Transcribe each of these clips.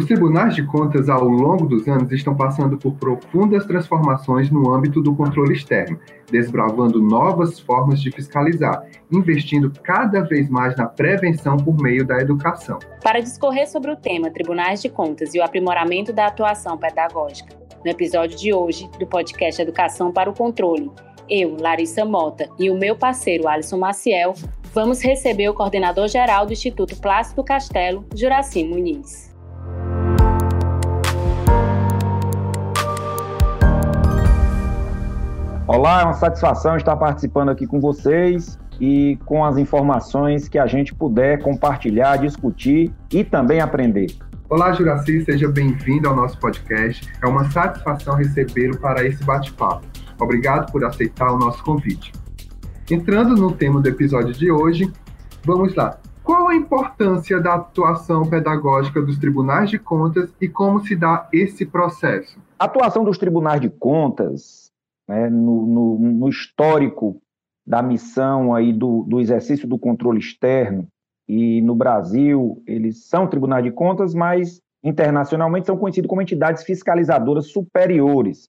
Os tribunais de contas, ao longo dos anos, estão passando por profundas transformações no âmbito do controle externo, desbravando novas formas de fiscalizar, investindo cada vez mais na prevenção por meio da educação. Para discorrer sobre o tema Tribunais de Contas e o aprimoramento da atuação pedagógica, no episódio de hoje do podcast Educação para o Controle, eu, Larissa Mota, e o meu parceiro Alisson Maciel vamos receber o coordenador geral do Instituto Plácido Castelo, Juraci Muniz. Olá, é uma satisfação estar participando aqui com vocês e com as informações que a gente puder compartilhar, discutir e também aprender. Olá, Juraci, seja bem-vindo ao nosso podcast. É uma satisfação recebê-lo para esse bate-papo. Obrigado por aceitar o nosso convite. Entrando no tema do episódio de hoje, vamos lá. Qual a importância da atuação pedagógica dos tribunais de contas e como se dá esse processo? A atuação dos tribunais de contas né, no, no, no, histórico da missão aí do, do exercício do controle externo, e no Brasil eles são tribunais de contas, mas internacionalmente são conhecidos como entidades fiscalizadoras superiores.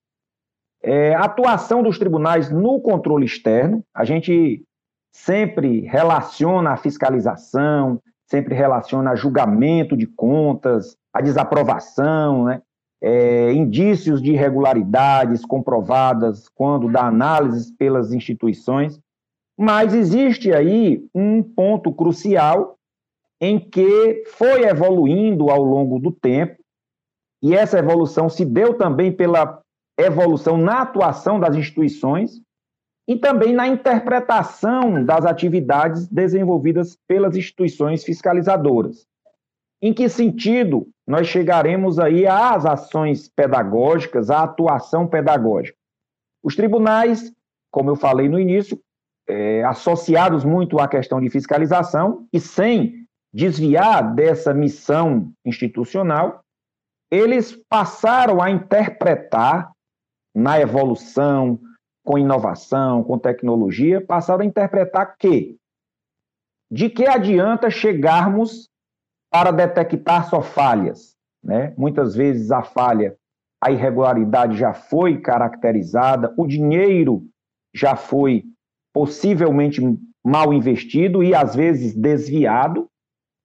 É, a atuação dos tribunais no controle externo, a gente sempre relaciona a fiscalização, sempre relaciona a julgamento de contas, a desaprovação, né? É, indícios de irregularidades comprovadas quando da análise pelas instituições, mas existe aí um ponto crucial em que foi evoluindo ao longo do tempo, e essa evolução se deu também pela evolução na atuação das instituições e também na interpretação das atividades desenvolvidas pelas instituições fiscalizadoras. Em que sentido nós chegaremos aí às ações pedagógicas, à atuação pedagógica? Os tribunais, como eu falei no início, é, associados muito à questão de fiscalização e sem desviar dessa missão institucional, eles passaram a interpretar na evolução, com inovação, com tecnologia, passaram a interpretar que de que adianta chegarmos para detectar só falhas. Né? Muitas vezes a falha, a irregularidade já foi caracterizada, o dinheiro já foi possivelmente mal investido e às vezes desviado,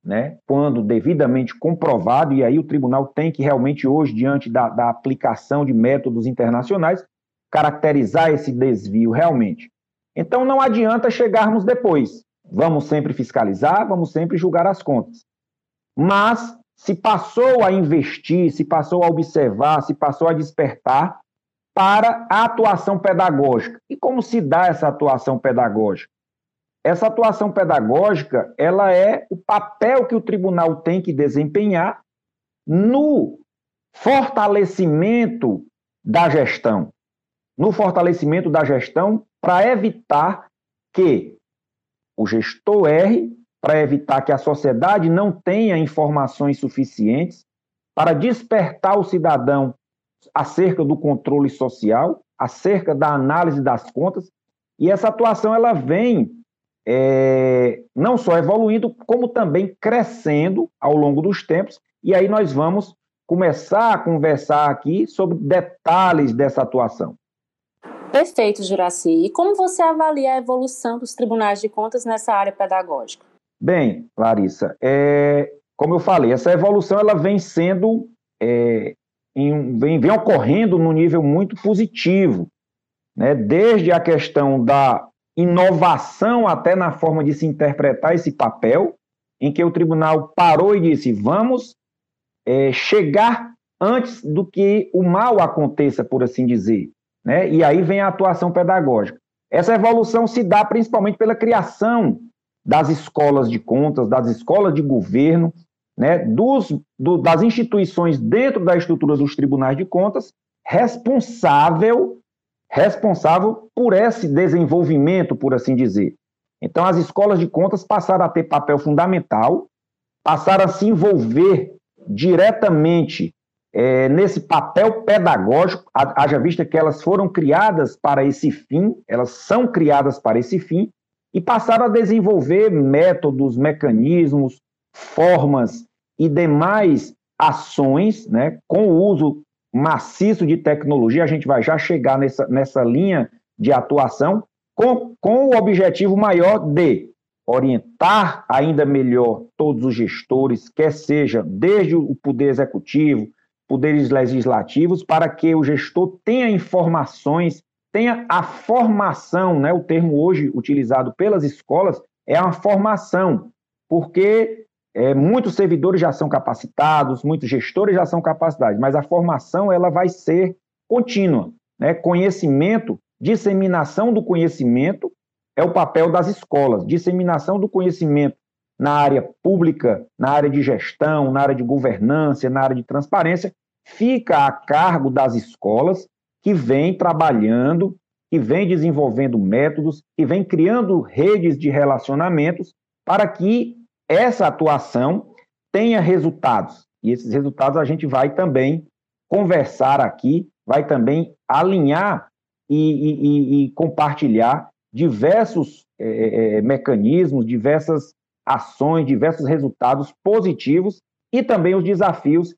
né? quando devidamente comprovado, e aí o tribunal tem que realmente hoje, diante da, da aplicação de métodos internacionais, caracterizar esse desvio realmente. Então não adianta chegarmos depois. Vamos sempre fiscalizar, vamos sempre julgar as contas mas se passou a investir, se passou a observar, se passou a despertar para a atuação pedagógica. E como se dá essa atuação pedagógica? Essa atuação pedagógica, ela é o papel que o tribunal tem que desempenhar no fortalecimento da gestão, no fortalecimento da gestão para evitar que o gestor erre para evitar que a sociedade não tenha informações suficientes para despertar o cidadão acerca do controle social, acerca da análise das contas, e essa atuação ela vem é, não só evoluindo, como também crescendo ao longo dos tempos, e aí nós vamos começar a conversar aqui sobre detalhes dessa atuação. Perfeito, Juraci. E como você avalia a evolução dos tribunais de contas nessa área pedagógica? Bem, Larissa, é, como eu falei, essa evolução ela vem sendo, é, em, vem, vem ocorrendo num nível muito positivo, né? desde a questão da inovação até na forma de se interpretar esse papel, em que o tribunal parou e disse: vamos é, chegar antes do que o mal aconteça, por assim dizer. Né? E aí vem a atuação pedagógica. Essa evolução se dá principalmente pela criação das escolas de contas, das escolas de governo, né, dos, do, das instituições dentro da estrutura dos tribunais de contas, responsável, responsável por esse desenvolvimento, por assim dizer. Então, as escolas de contas passaram a ter papel fundamental, passaram a se envolver diretamente é, nesse papel pedagógico, haja vista que elas foram criadas para esse fim, elas são criadas para esse fim, e passaram a desenvolver métodos, mecanismos, formas e demais ações, né, com o uso maciço de tecnologia, a gente vai já chegar nessa, nessa linha de atuação, com, com o objetivo maior de orientar ainda melhor todos os gestores, quer seja desde o poder executivo, poderes legislativos, para que o gestor tenha informações, tenha a formação, né? O termo hoje utilizado pelas escolas é a formação, porque é, muitos servidores já são capacitados, muitos gestores já são capacitados, mas a formação ela vai ser contínua, né? Conhecimento, disseminação do conhecimento é o papel das escolas, disseminação do conhecimento na área pública, na área de gestão, na área de governança, na área de transparência, fica a cargo das escolas que vêm trabalhando, que vêm desenvolvendo métodos, que vêm criando redes de relacionamentos para que essa atuação tenha resultados. E esses resultados a gente vai também conversar aqui, vai também alinhar e, e, e compartilhar diversos é, mecanismos, diversas ações, diversos resultados positivos e também os desafios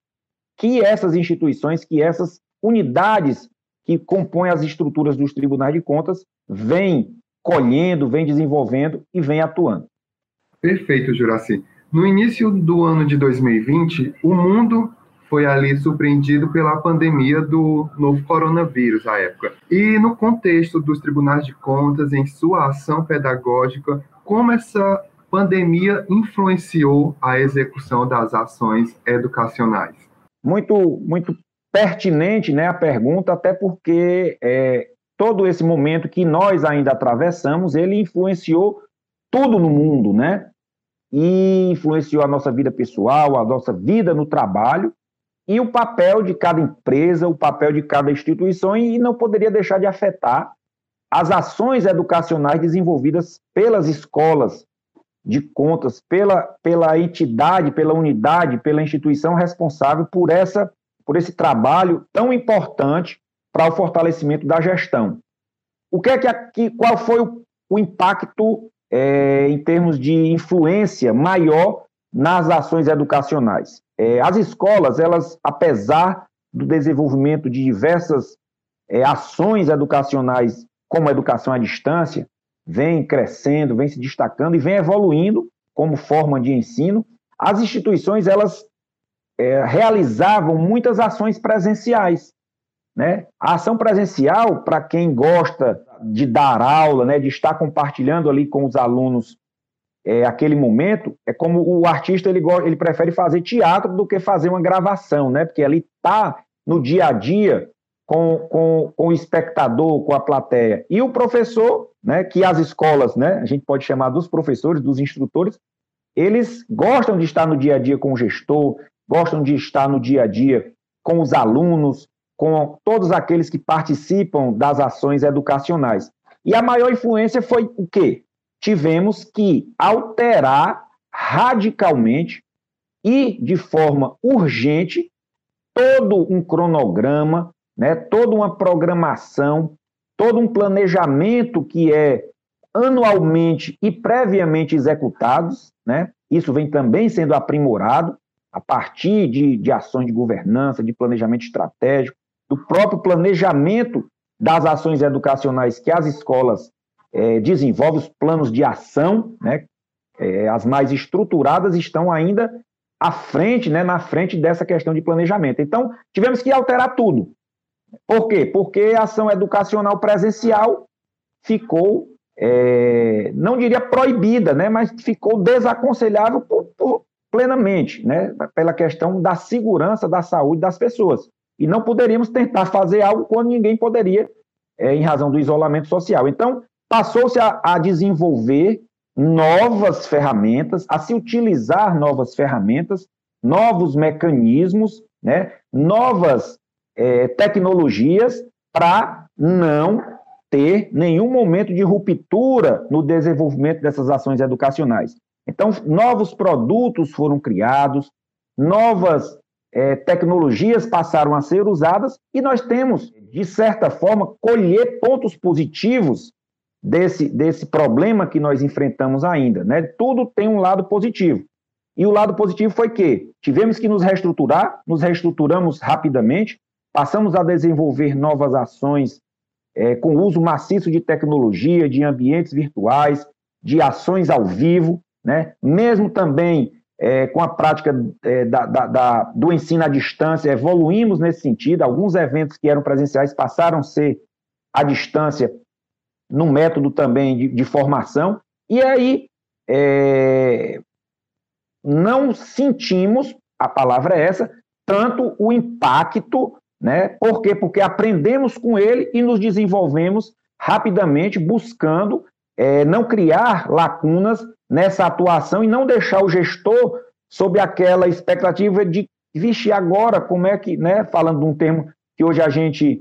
que essas instituições, que essas unidades que compõem as estruturas dos tribunais de contas vêm colhendo, vêm desenvolvendo e vêm atuando. Perfeito, Juraci. No início do ano de 2020, o mundo foi ali surpreendido pela pandemia do novo coronavírus à época. E no contexto dos tribunais de contas, em sua ação pedagógica, como essa pandemia influenciou a execução das ações educacionais? Muito, muito pertinente né, a pergunta, até porque é, todo esse momento que nós ainda atravessamos, ele influenciou tudo no mundo, né? E influenciou a nossa vida pessoal, a nossa vida no trabalho, e o papel de cada empresa, o papel de cada instituição, e não poderia deixar de afetar as ações educacionais desenvolvidas pelas escolas de contas, pela, pela entidade, pela unidade, pela instituição responsável por, essa, por esse trabalho tão importante para o fortalecimento da gestão. O que é que, qual foi o, o impacto é, em termos de influência maior nas ações educacionais? É, as escolas, elas, apesar do desenvolvimento de diversas é, ações educacionais, como a educação à distância, vem crescendo, vem se destacando e vem evoluindo como forma de ensino. As instituições, elas é, realizavam muitas ações presenciais. Né? A ação presencial, para quem gosta de dar aula, né, de estar compartilhando ali com os alunos é, aquele momento, é como o artista ele, ele prefere fazer teatro do que fazer uma gravação, né? Porque ali está no dia a dia com, com, com o espectador, com a plateia. E o professor, né, que as escolas, né, a gente pode chamar dos professores, dos instrutores, eles gostam de estar no dia a dia com o gestor, gostam de estar no dia a dia com os alunos, com todos aqueles que participam das ações educacionais. E a maior influência foi o quê? tivemos que alterar radicalmente e de forma urgente todo um cronograma, né, toda uma programação, todo um planejamento que é anualmente e previamente executados, né? Isso vem também sendo aprimorado a partir de, de ações de governança, de planejamento estratégico, do próprio planejamento das ações educacionais que as escolas é, desenvolve os planos de ação, né? É, as mais estruturadas estão ainda à frente, né, na frente dessa questão de planejamento. Então, tivemos que alterar tudo. Por quê? Porque a ação educacional presencial ficou, é, não diria proibida, né, mas ficou desaconselhável plenamente, né, pela questão da segurança da saúde das pessoas. E não poderíamos tentar fazer algo quando ninguém poderia, é, em razão do isolamento social. Então, passou-se a, a desenvolver novas ferramentas, a se utilizar novas ferramentas, novos mecanismos, né, novas é, tecnologias para não ter nenhum momento de ruptura no desenvolvimento dessas ações educacionais. Então, novos produtos foram criados, novas é, tecnologias passaram a ser usadas e nós temos, de certa forma, colher pontos positivos desse, desse problema que nós enfrentamos ainda. Né? Tudo tem um lado positivo. E o lado positivo foi que tivemos que nos reestruturar, nos reestruturamos rapidamente, passamos a desenvolver novas ações é, com uso maciço de tecnologia, de ambientes virtuais, de ações ao vivo, né? mesmo também é, com a prática é, da, da, da, do ensino à distância, evoluímos nesse sentido. Alguns eventos que eram presenciais passaram a ser à distância, no método também de, de formação. E aí, é, não sentimos, a palavra é essa, tanto o impacto, né? Por quê? Porque aprendemos com ele e nos desenvolvemos rapidamente, buscando é, não criar lacunas nessa atuação e não deixar o gestor sob aquela expectativa de, vixe, agora como é que, né? Falando de um termo que hoje a gente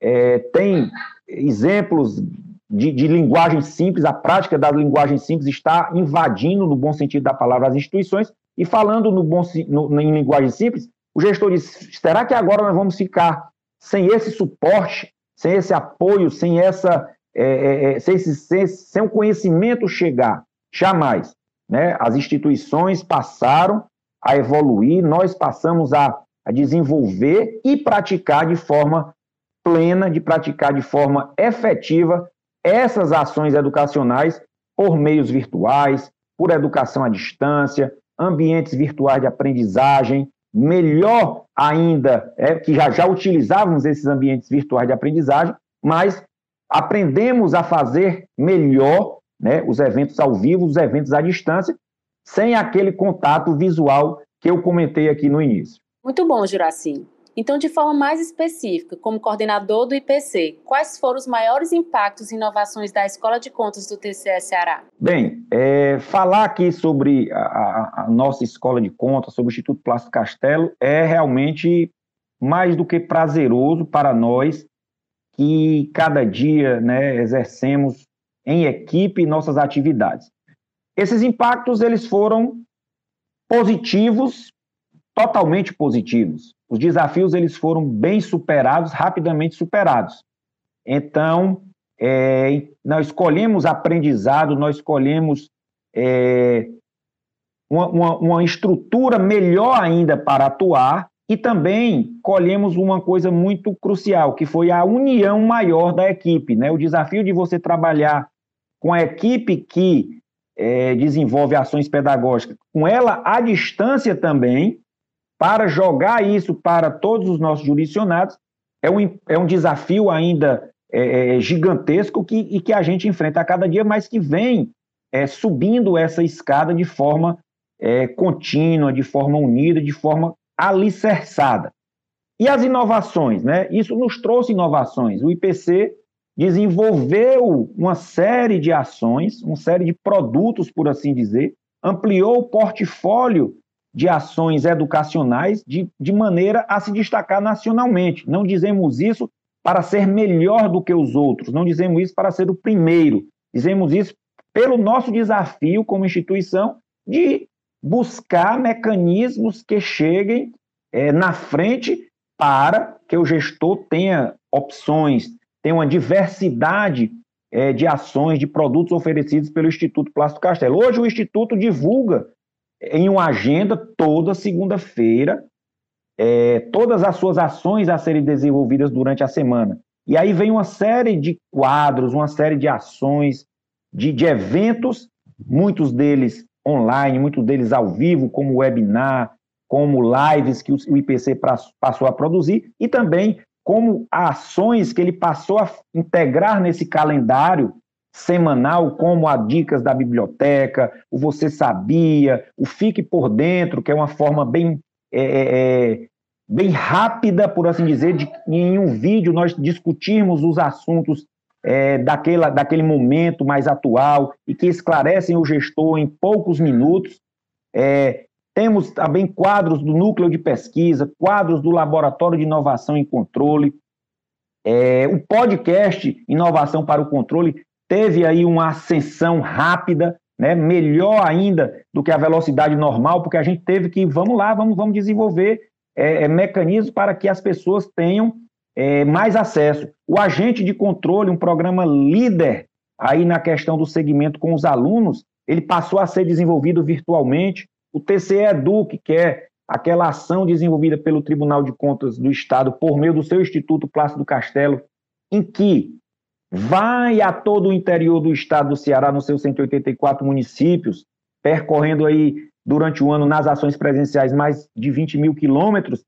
é, tem exemplos de, de, linguagem simples, a prática da linguagem simples está invadindo, no bom sentido da palavra, as instituições, e falando no bom, no, em linguagem simples, o gestor diz: será que agora nós vamos ficar sem esse suporte, sem esse apoio, sem essa. É, é, é sem, sem, sem o conhecimento chegar? Jamais. Né? As instituições passaram a evoluir, nós passamos a, a desenvolver e praticar de forma plena, de praticar de forma efetiva essas ações educacionais por meios virtuais, por educação à distância, ambientes virtuais de aprendizagem, melhor ainda, é que já, já utilizávamos esses ambientes virtuais de aprendizagem, mas aprendemos a fazer melhor né, os eventos ao vivo, os eventos à distância, sem aquele contato visual que eu comentei aqui no início. Muito bom, Juraci. Então, de forma mais específica, como coordenador do IPC, quais foram os maiores impactos e inovações da Escola de Contas do TCE Ceará? Bem, é, falar aqui sobre a, a, nossa Escola de Contas, sobre o Instituto Plástico Castelo, é realmente mais do que prazeroso para nós que cada dia né, exercemos em equipe nossas atividades. Esses impactos eles foram positivos, totalmente positivos. Os desafios eles foram bem superados, rapidamente superados. Então, é, nós escolhemos aprendizado, nós escolhemos é, uma, uma, uma estrutura melhor ainda para atuar e também colhemos uma coisa muito crucial, que foi a união maior da equipe. Né? O desafio de você trabalhar com a equipe que é, desenvolve ações pedagógicas, com ela à distância também, para jogar isso para todos os nossos jurisdicionados, é um, é um desafio ainda é, é, gigantesco que, e que a gente enfrenta a cada dia, mas que vem é, subindo essa escada de forma é, contínua, de forma unida, de forma alicerçada. E as inovações, né? Isso nos trouxe inovações. O IPC desenvolveu uma série de ações, uma série de produtos, por assim dizer, ampliou o portfólio de ações educacionais de, de maneira a se destacar nacionalmente. Não dizemos isso para ser melhor do que os outros, não dizemos isso para ser o primeiro, dizemos isso pelo nosso desafio como instituição de buscar mecanismos que cheguem é, na frente para que o gestor tenha opções, tenha uma diversidade é, de ações, de produtos oferecidos pelo Instituto Plástico Castelo. Hoje o Instituto divulga em uma agenda toda segunda-feira, é, todas as suas ações a serem desenvolvidas durante a semana. E aí vem uma série de quadros, uma série de ações, de, de eventos, muitos deles online, muitos deles ao vivo, como webinar, como lives que o IPC passou a produzir, e também como ações que ele passou a integrar nesse calendário semanal, como a Dicas da Biblioteca, o Você Sabia, o Fique por Dentro, que é uma forma bem, é, é, é, bem rápida, por assim dizer, de em um vídeo nós discutirmos os assuntos é, daquela, daquele momento mais atual e que esclarecem o gestor em poucos minutos. É, temos também quadros do núcleo de pesquisa, quadros do laboratório de inovação e controle, é, o podcast Inovação para o Controle, teve aí uma ascensão rápida, né, melhor ainda do que a velocidade normal, porque a gente teve que, vamos lá, vamos, vamos desenvolver é, é, mecanismos para que as pessoas tenham é, mais acesso. O agente de controle, um programa líder aí na questão do segmento com os alunos, ele passou a ser desenvolvido virtualmente. o TCE Eduque, que é aquela ação desenvolvida pelo Tribunal de Contas do Estado por meio do seu Instituto Plácido Castelo, em que vai a todo o interior do estado do Ceará, nos seus 184 municípios, percorrendo aí durante o ano nas ações presenciais mais de 20 mil quilômetros.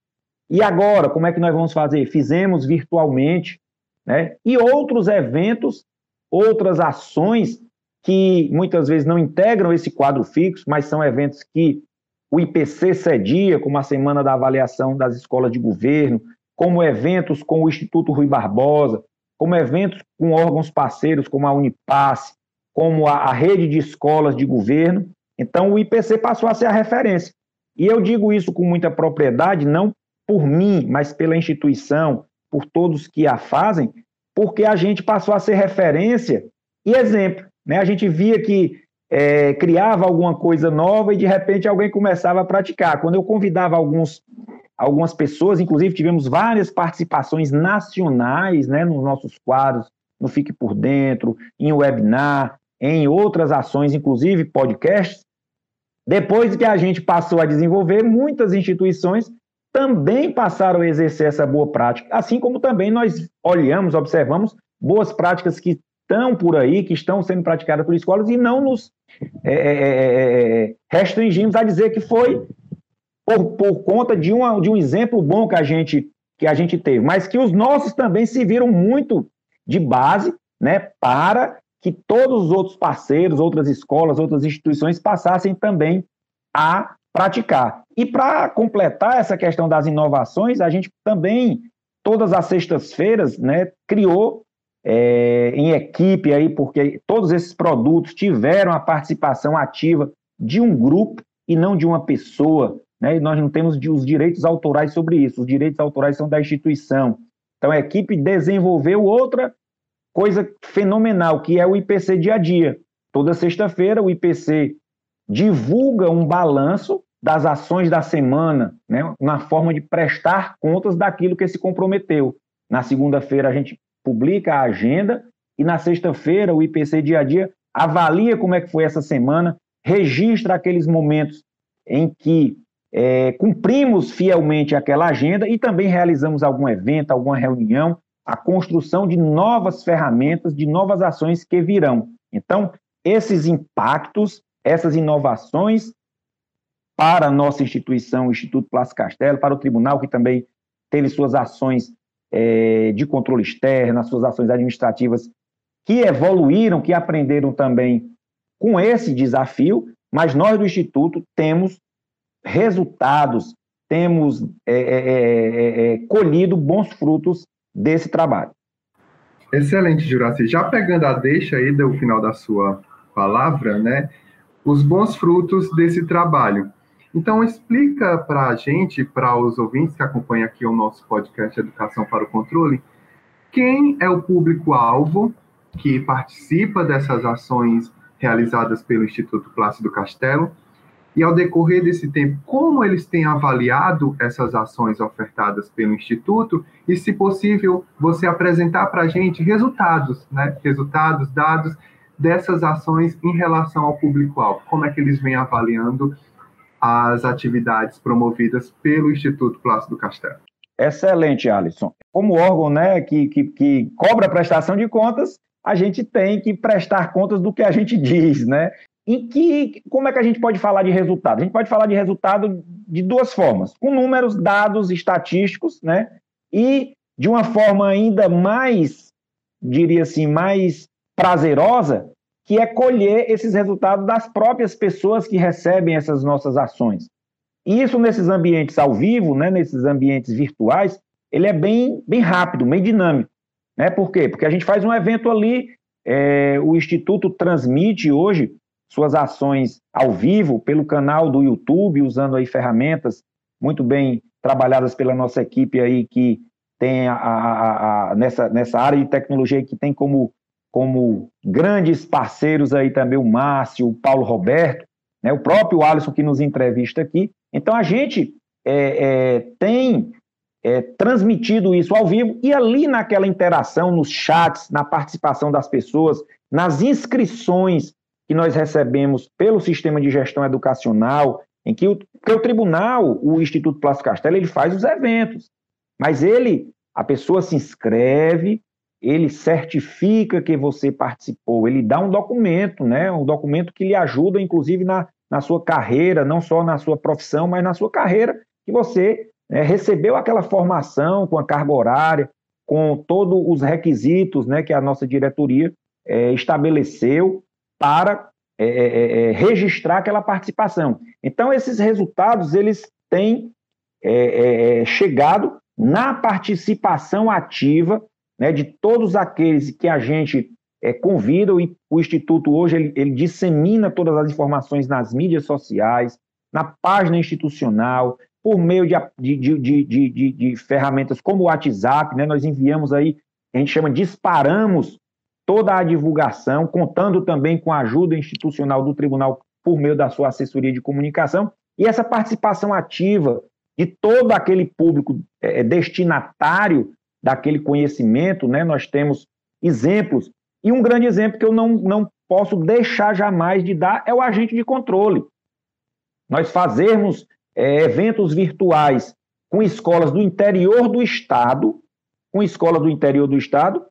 E agora, como é que nós vamos fazer? Fizemos virtualmente, né? E outros eventos, outras ações que muitas vezes não integram esse quadro fixo, mas são eventos que o IPC cedia, como a Semana da Avaliação das Escolas de Governo, como eventos com o Instituto Rui Barbosa, como eventos com órgãos parceiros como a Unipasse, como a, a rede de escolas de governo. Então, o IPC passou a ser a referência. E eu digo isso com muita propriedade, não por mim, mas pela instituição, por todos que a fazem, porque a gente passou a ser referência e exemplo. Né? A gente via que é, criava alguma coisa nova e de repente alguém começava a praticar. Quando eu convidava alguns, algumas pessoas, inclusive tivemos várias participações nacionais né, nos nossos quadros, no Fique por Dentro, em webinar, em outras ações, inclusive podcasts. Depois que a gente passou a desenvolver, muitas instituições também passaram a exercer essa boa prática, assim como também nós olhamos, observamos boas práticas que estão por aí, que estão sendo praticadas por escolas e não nos é é, é, é, restringimos a dizer que foi por, por conta de, uma, de um exemplo bom que a, gente, que a gente teve, mas que os nossos também se viram muito de base né, para que todos os outros parceiros, outras escolas, outras instituições passassem também a praticar. E para completar essa questão das inovações, a gente também, todas as sextas-feiras, né, criou é, em equipe aí, porque todos esses produtos tiveram a participação ativa de um grupo e não de uma pessoa, né? E nós não temos os direitos autorais sobre isso. Os direitos autorais são da instituição. Então a equipe desenvolveu outra coisa fenomenal, que é o IPC dia a dia. Toda sexta-feira o IPC divulga um balanço das ações da semana, né, na forma de prestar contas daquilo que se comprometeu. Na segunda-feira a gente publica a agenda e na sexta-feira o IPC dia a dia avalia como é que foi essa semana, registra aqueles momentos em que é, cumprimos fielmente aquela agenda e também realizamos algum evento, alguma reunião, a construção de novas ferramentas, de novas ações que virão. Então, esses impactos, essas inovações para a nossa instituição, o Instituto Plácio Castelo, para o tribunal, que também teve suas ações é, de controle externo, as suas ações administrativas, que evoluíram, que aprenderam também com esse desafio, mas nós do Instituto temos resultados, temos é é, é, é, é, colhido bons frutos desse trabalho. Excelente, Juraci. Já pegando a deixa aí do final da sua palavra, né? Os bons frutos desse trabalho. Então, explica para a gente, para os ouvintes que acompanham aqui o nosso podcast Educação para o Controle, quem é o público-alvo que participa dessas ações realizadas pelo Instituto Plácido Castelo e, ao decorrer desse tempo, como eles têm avaliado essas ações ofertadas pelo Instituto e, se possível, você apresentar para a gente resultados, né? resultados, dados dessas ações em relação ao público-alvo. Como é que eles vêm avaliando as atividades promovidas pelo Instituto Plácido Castelo. Excelente, Alisson. Como órgão né, que, que, que cobra prestação de contas, a gente tem que prestar contas do que a gente diz, né? Em que, como é que a gente pode falar de resultado? A gente pode falar de resultado de duas formas, com números, dados estatísticos, né? E de uma forma ainda mais, diria assim, mais prazerosa, que é colher esses resultados das próprias pessoas que recebem essas nossas ações. E isso nesses ambientes ao vivo, né, nesses ambientes virtuais, ele é bem, bem rápido, bem dinâmico. Né? Por quê? Porque a gente faz um evento ali, é, o Instituto transmite hoje suas ações ao vivo pelo canal do YouTube, usando aí ferramentas muito bem trabalhadas pela nossa equipe aí que tem a, a, a, nessa, nessa área de tecnologia que tem como como grandes parceiros aí também o Márcio, o Paulo Roberto, né, o próprio Alisson que nos entrevista aqui. Então a gente é, é, tem é, transmitido isso ao vivo e ali naquela interação, nos chats, na participação das pessoas, nas inscrições que nós recebemos pelo sistema de gestão educacional, em que o, porque o tribunal, o Instituto Plástico Castelo, ele faz os eventos, mas ele, a pessoa se inscreve, ele certifica que você participou, ele dá um documento, né, um documento que lhe ajuda, inclusive, na, na sua carreira, não só na sua profissão, mas na sua carreira, que você né, recebeu aquela formação com a carga horária, com todos os requisitos né, que a nossa diretoria é, estabeleceu para é, é, é, é registrar aquela participação. Então, esses resultados, eles têm é, chegado na participação ativa né, de todos aqueles que a gente convida, e o Instituto hoje ele, ele dissemina todas as informações nas mídias sociais, na página institucional, por meio de, de, de, de, de ferramentas como o WhatsApp, né, nós enviamos aí, a gente chama, disparamos toda a divulgação, contando também com a ajuda institucional do tribunal por meio da sua assessoria de comunicação, e essa participação ativa de todo aquele público é, destinatário daquele conhecimento, né, nós temos exemplos, e um grande exemplo que eu não, não posso deixar jamais de dar é o agente de controle. Nós fazermos é, eventos virtuais com escolas do interior do estado, com escolas do interior do estado,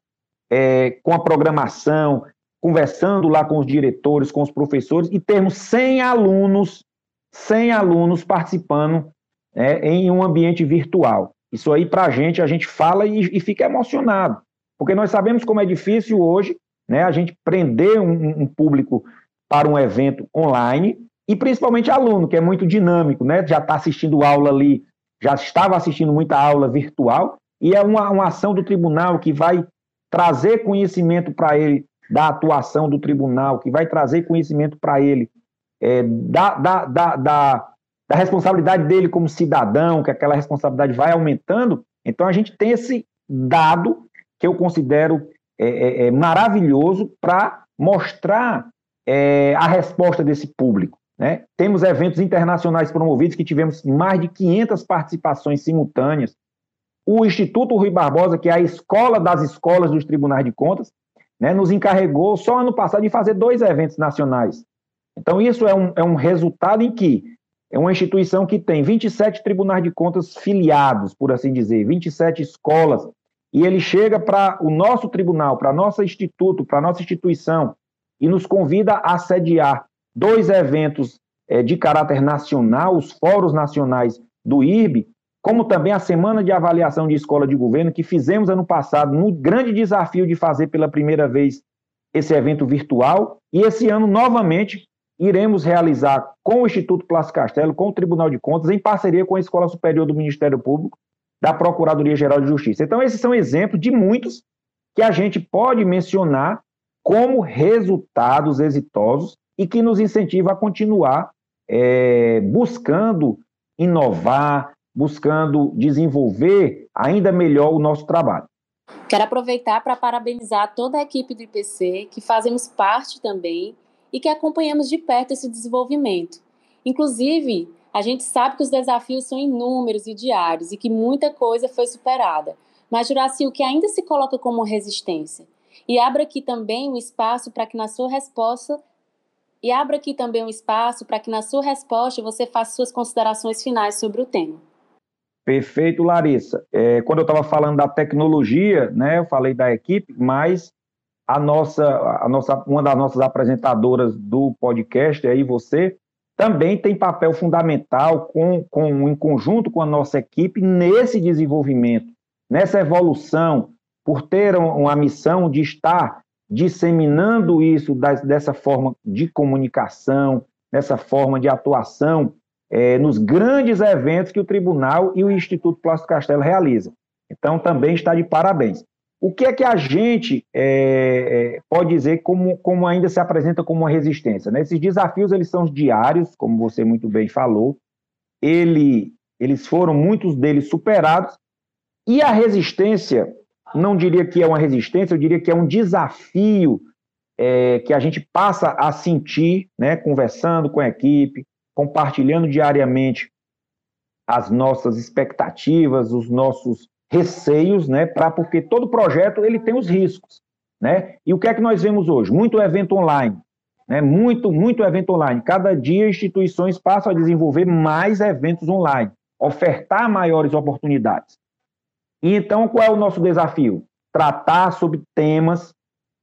é, com a programação, conversando lá com os diretores, com os professores, e termos 100 alunos, 100 alunos participando é, em um ambiente virtual. Isso aí, para a gente, a gente fala e, e, fica emocionado, porque nós sabemos como é difícil hoje né, a gente prender um, um público para um evento online, e principalmente aluno, que é muito dinâmico, né? Já está assistindo aula ali, já estava assistindo muita aula virtual, e é uma, uma ação do tribunal que vai trazer conhecimento para ele da atuação do tribunal, que vai trazer conhecimento para ele é, da, da, da, da, da responsabilidade dele como cidadão, que aquela responsabilidade vai aumentando. Então a gente tem esse dado que eu considero é, é, é maravilhoso para mostrar é, a resposta desse público. Né? Temos eventos internacionais promovidos que tivemos mais de 500 participações simultâneas. O Instituto Rui Barbosa, que é a escola das escolas dos tribunais de contas, né, nos encarregou só ano passado de fazer dois eventos nacionais. Então, isso é um, é um resultado em que é uma instituição que tem 27 tribunais de contas filiados, por assim dizer, 27 escolas, e ele chega para o nosso tribunal, para nosso instituto, para nossa instituição, e nos convida a sediar dois eventos é, de caráter nacional, os fóruns nacionais do IRB, como também a semana de avaliação de escola de governo, que fizemos ano passado, no grande desafio de fazer pela primeira vez esse evento virtual, e esse ano, novamente, iremos realizar com o Instituto Plástico Castelo, com o Tribunal de Contas, em parceria com a Escola Superior do Ministério Público, da Procuradoria-Geral de Justiça. Então, esses são exemplos de muitos que a gente pode mencionar como resultados exitosos e que nos incentiva a continuar é, buscando inovar, buscando desenvolver ainda melhor o nosso trabalho. Quero aproveitar para parabenizar toda a equipe do IPC, que fazemos parte também e que acompanhamos de perto esse desenvolvimento. Inclusive, a gente sabe que os desafios são inúmeros e diários e que muita coisa foi superada, mas Juraci, o que ainda se coloca como resistência? E abra aqui também um espaço para que na sua resposta e abra aqui também um espaço para que na sua resposta você faça suas considerações finais sobre o tema. Perfeito, Larissa. É, quando eu estava falando da tecnologia, né, eu falei da equipe, mas a nossa, a nossa, uma das nossas apresentadoras do podcast, aí você, também tem papel fundamental com, com, em conjunto com a nossa equipe nesse desenvolvimento, nessa evolução, por ter uma missão de estar disseminando isso dessa forma de comunicação, dessa forma de atuação é, nos grandes eventos que o Tribunal e o Instituto Plástico Castelo realizam. Então, também está de parabéns. O que é que a gente é, é, pode dizer como, como ainda se apresenta como uma resistência? Né? Esses desafios eles são diários, como você muito bem falou. Ele, eles foram muitos deles superados e a resistência não diria que é uma resistência, eu diria que é um desafio é, que a gente passa a sentir, né, conversando com a equipe, compartilhando diariamente as nossas expectativas, os nossos receios, né, para porque todo projeto ele tem os riscos, né? E o que é que nós vemos hoje? Muito evento online. né? muito, muito evento online. Cada dia instituições passam a desenvolver mais eventos online, ofertar maiores oportunidades. E então, qual é o nosso desafio? Tratar sobre temas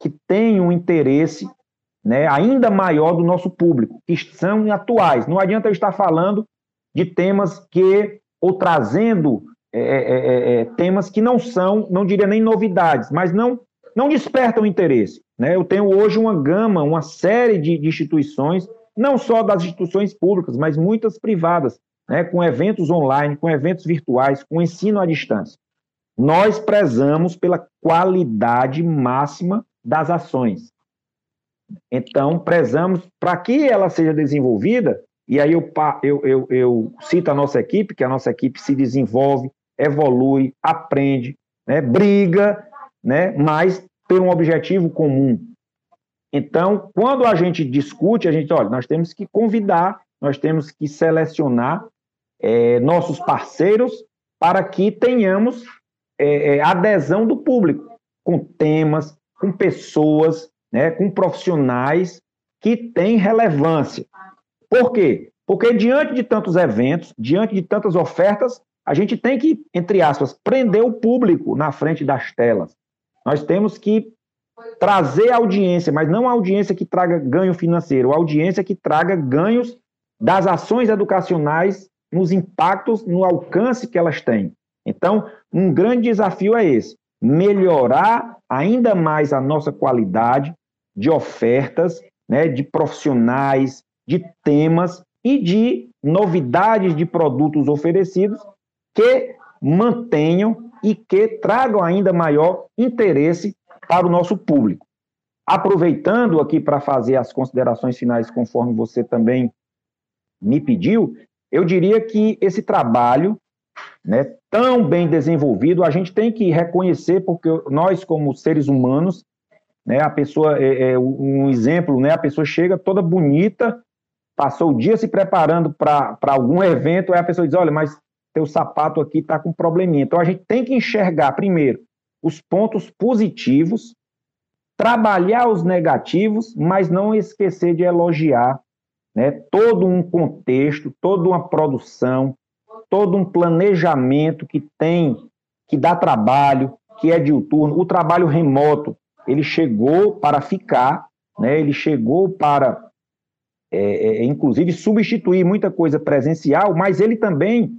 que tenham interesse né, ainda maior do nosso público, que são atuais. Não adianta eu estar falando de temas que, ou trazendo é é, é, é, é, temas que não são, não diria nem novidades, mas não, não despertam interesse. Né? Eu tenho hoje uma gama, uma série de, de instituições, não só das instituições públicas, mas muitas privadas, né? com eventos online, com eventos virtuais, com ensino à distância. Nós prezamos pela qualidade máxima das ações. Então, prezamos para que ela seja desenvolvida, e aí eu, eu, eu, eu, cito a nossa equipe, que a nossa equipe se desenvolve, evolui, aprende, né, briga, né, mas por um objetivo comum. Então, quando a gente discute, a gente, olha, nós temos que convidar, nós temos que selecionar é, nossos parceiros para que tenhamos é, é, adesão do público, com temas, com pessoas, né, com profissionais que têm relevância. Por quê? Porque diante de tantos eventos, diante de tantas ofertas, a gente tem que, entre aspas, prender o público na frente das telas. Nós temos que trazer audiência, mas não audiência que traga ganho financeiro, audiência que traga ganhos das ações educacionais nos impactos, no alcance que elas têm. Então, um grande desafio é esse: melhorar ainda mais a nossa qualidade de ofertas, né, de profissionais, de temas e de novidades de produtos oferecidos que mantenham e que tragam ainda maior interesse para o nosso público. Aproveitando aqui para fazer as considerações finais, conforme você também me pediu, eu diria que esse trabalho, né, tão bem desenvolvido, a gente tem que reconhecer, porque nós, como seres humanos, né, a pessoa, é, é um exemplo, né, a pessoa chega toda bonita, passou o dia se preparando para algum evento, aí a pessoa diz, olha, mas teu sapato aqui está com probleminha. Então a gente tem que enxergar primeiro os pontos positivos, trabalhar os negativos, mas não esquecer de elogiar né, todo um contexto, toda uma produção, todo um planejamento que tem, que dá trabalho, que é diuturno. O trabalho remoto, ele chegou para ficar, né, ele chegou para, é, é, inclusive, substituir muita coisa presencial, mas ele também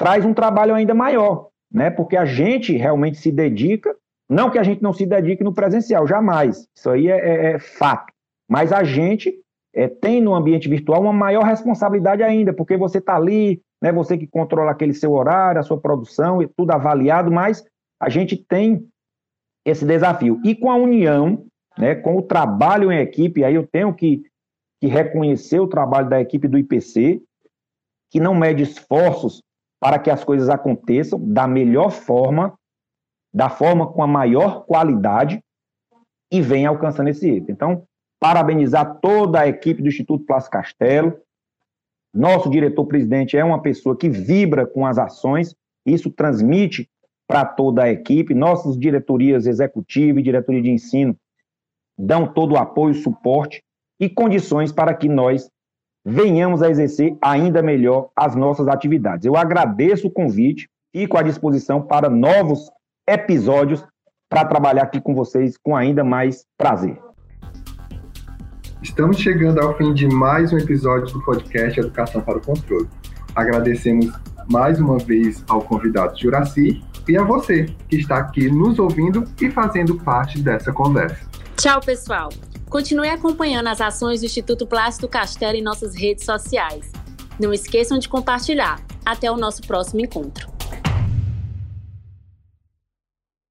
traz um trabalho ainda maior, né? Porque a gente realmente se dedica, não que a gente não se dedique no presencial, jamais. Isso aí é, é, é fato. Mas a gente é, tem no ambiente virtual uma maior responsabilidade ainda, porque você está ali, né? Você que controla aquele seu horário, a sua produção, e tudo avaliado, mas a gente tem esse desafio. E com a união, né? Com o trabalho em equipe, aí eu tenho que, que reconhecer o trabalho da equipe do IPC, que não mede esforços para que as coisas aconteçam da melhor forma, da forma com a maior qualidade e venha alcançando esse êxito. Então, parabenizar toda a equipe do Instituto Plácio Castelo. Nosso diretor-presidente é uma pessoa que vibra com as ações, isso transmite para toda a equipe. Nossas diretorias executiva e diretoria de ensino dão todo o apoio, suporte e condições para que nós venhamos a exercer ainda melhor as nossas atividades. Eu agradeço o convite, fico à disposição para novos episódios para trabalhar aqui com vocês com ainda mais prazer. Estamos chegando ao fim de mais um episódio do podcast Educação para o Controle. Agradecemos mais uma vez ao convidado Juraci e a você que está aqui nos ouvindo e fazendo parte dessa conversa. Tchau, pessoal. Continue acompanhando as ações do Instituto Plácido Castelo em nossas redes sociais. Não esqueçam de compartilhar. Até o nosso próximo encontro.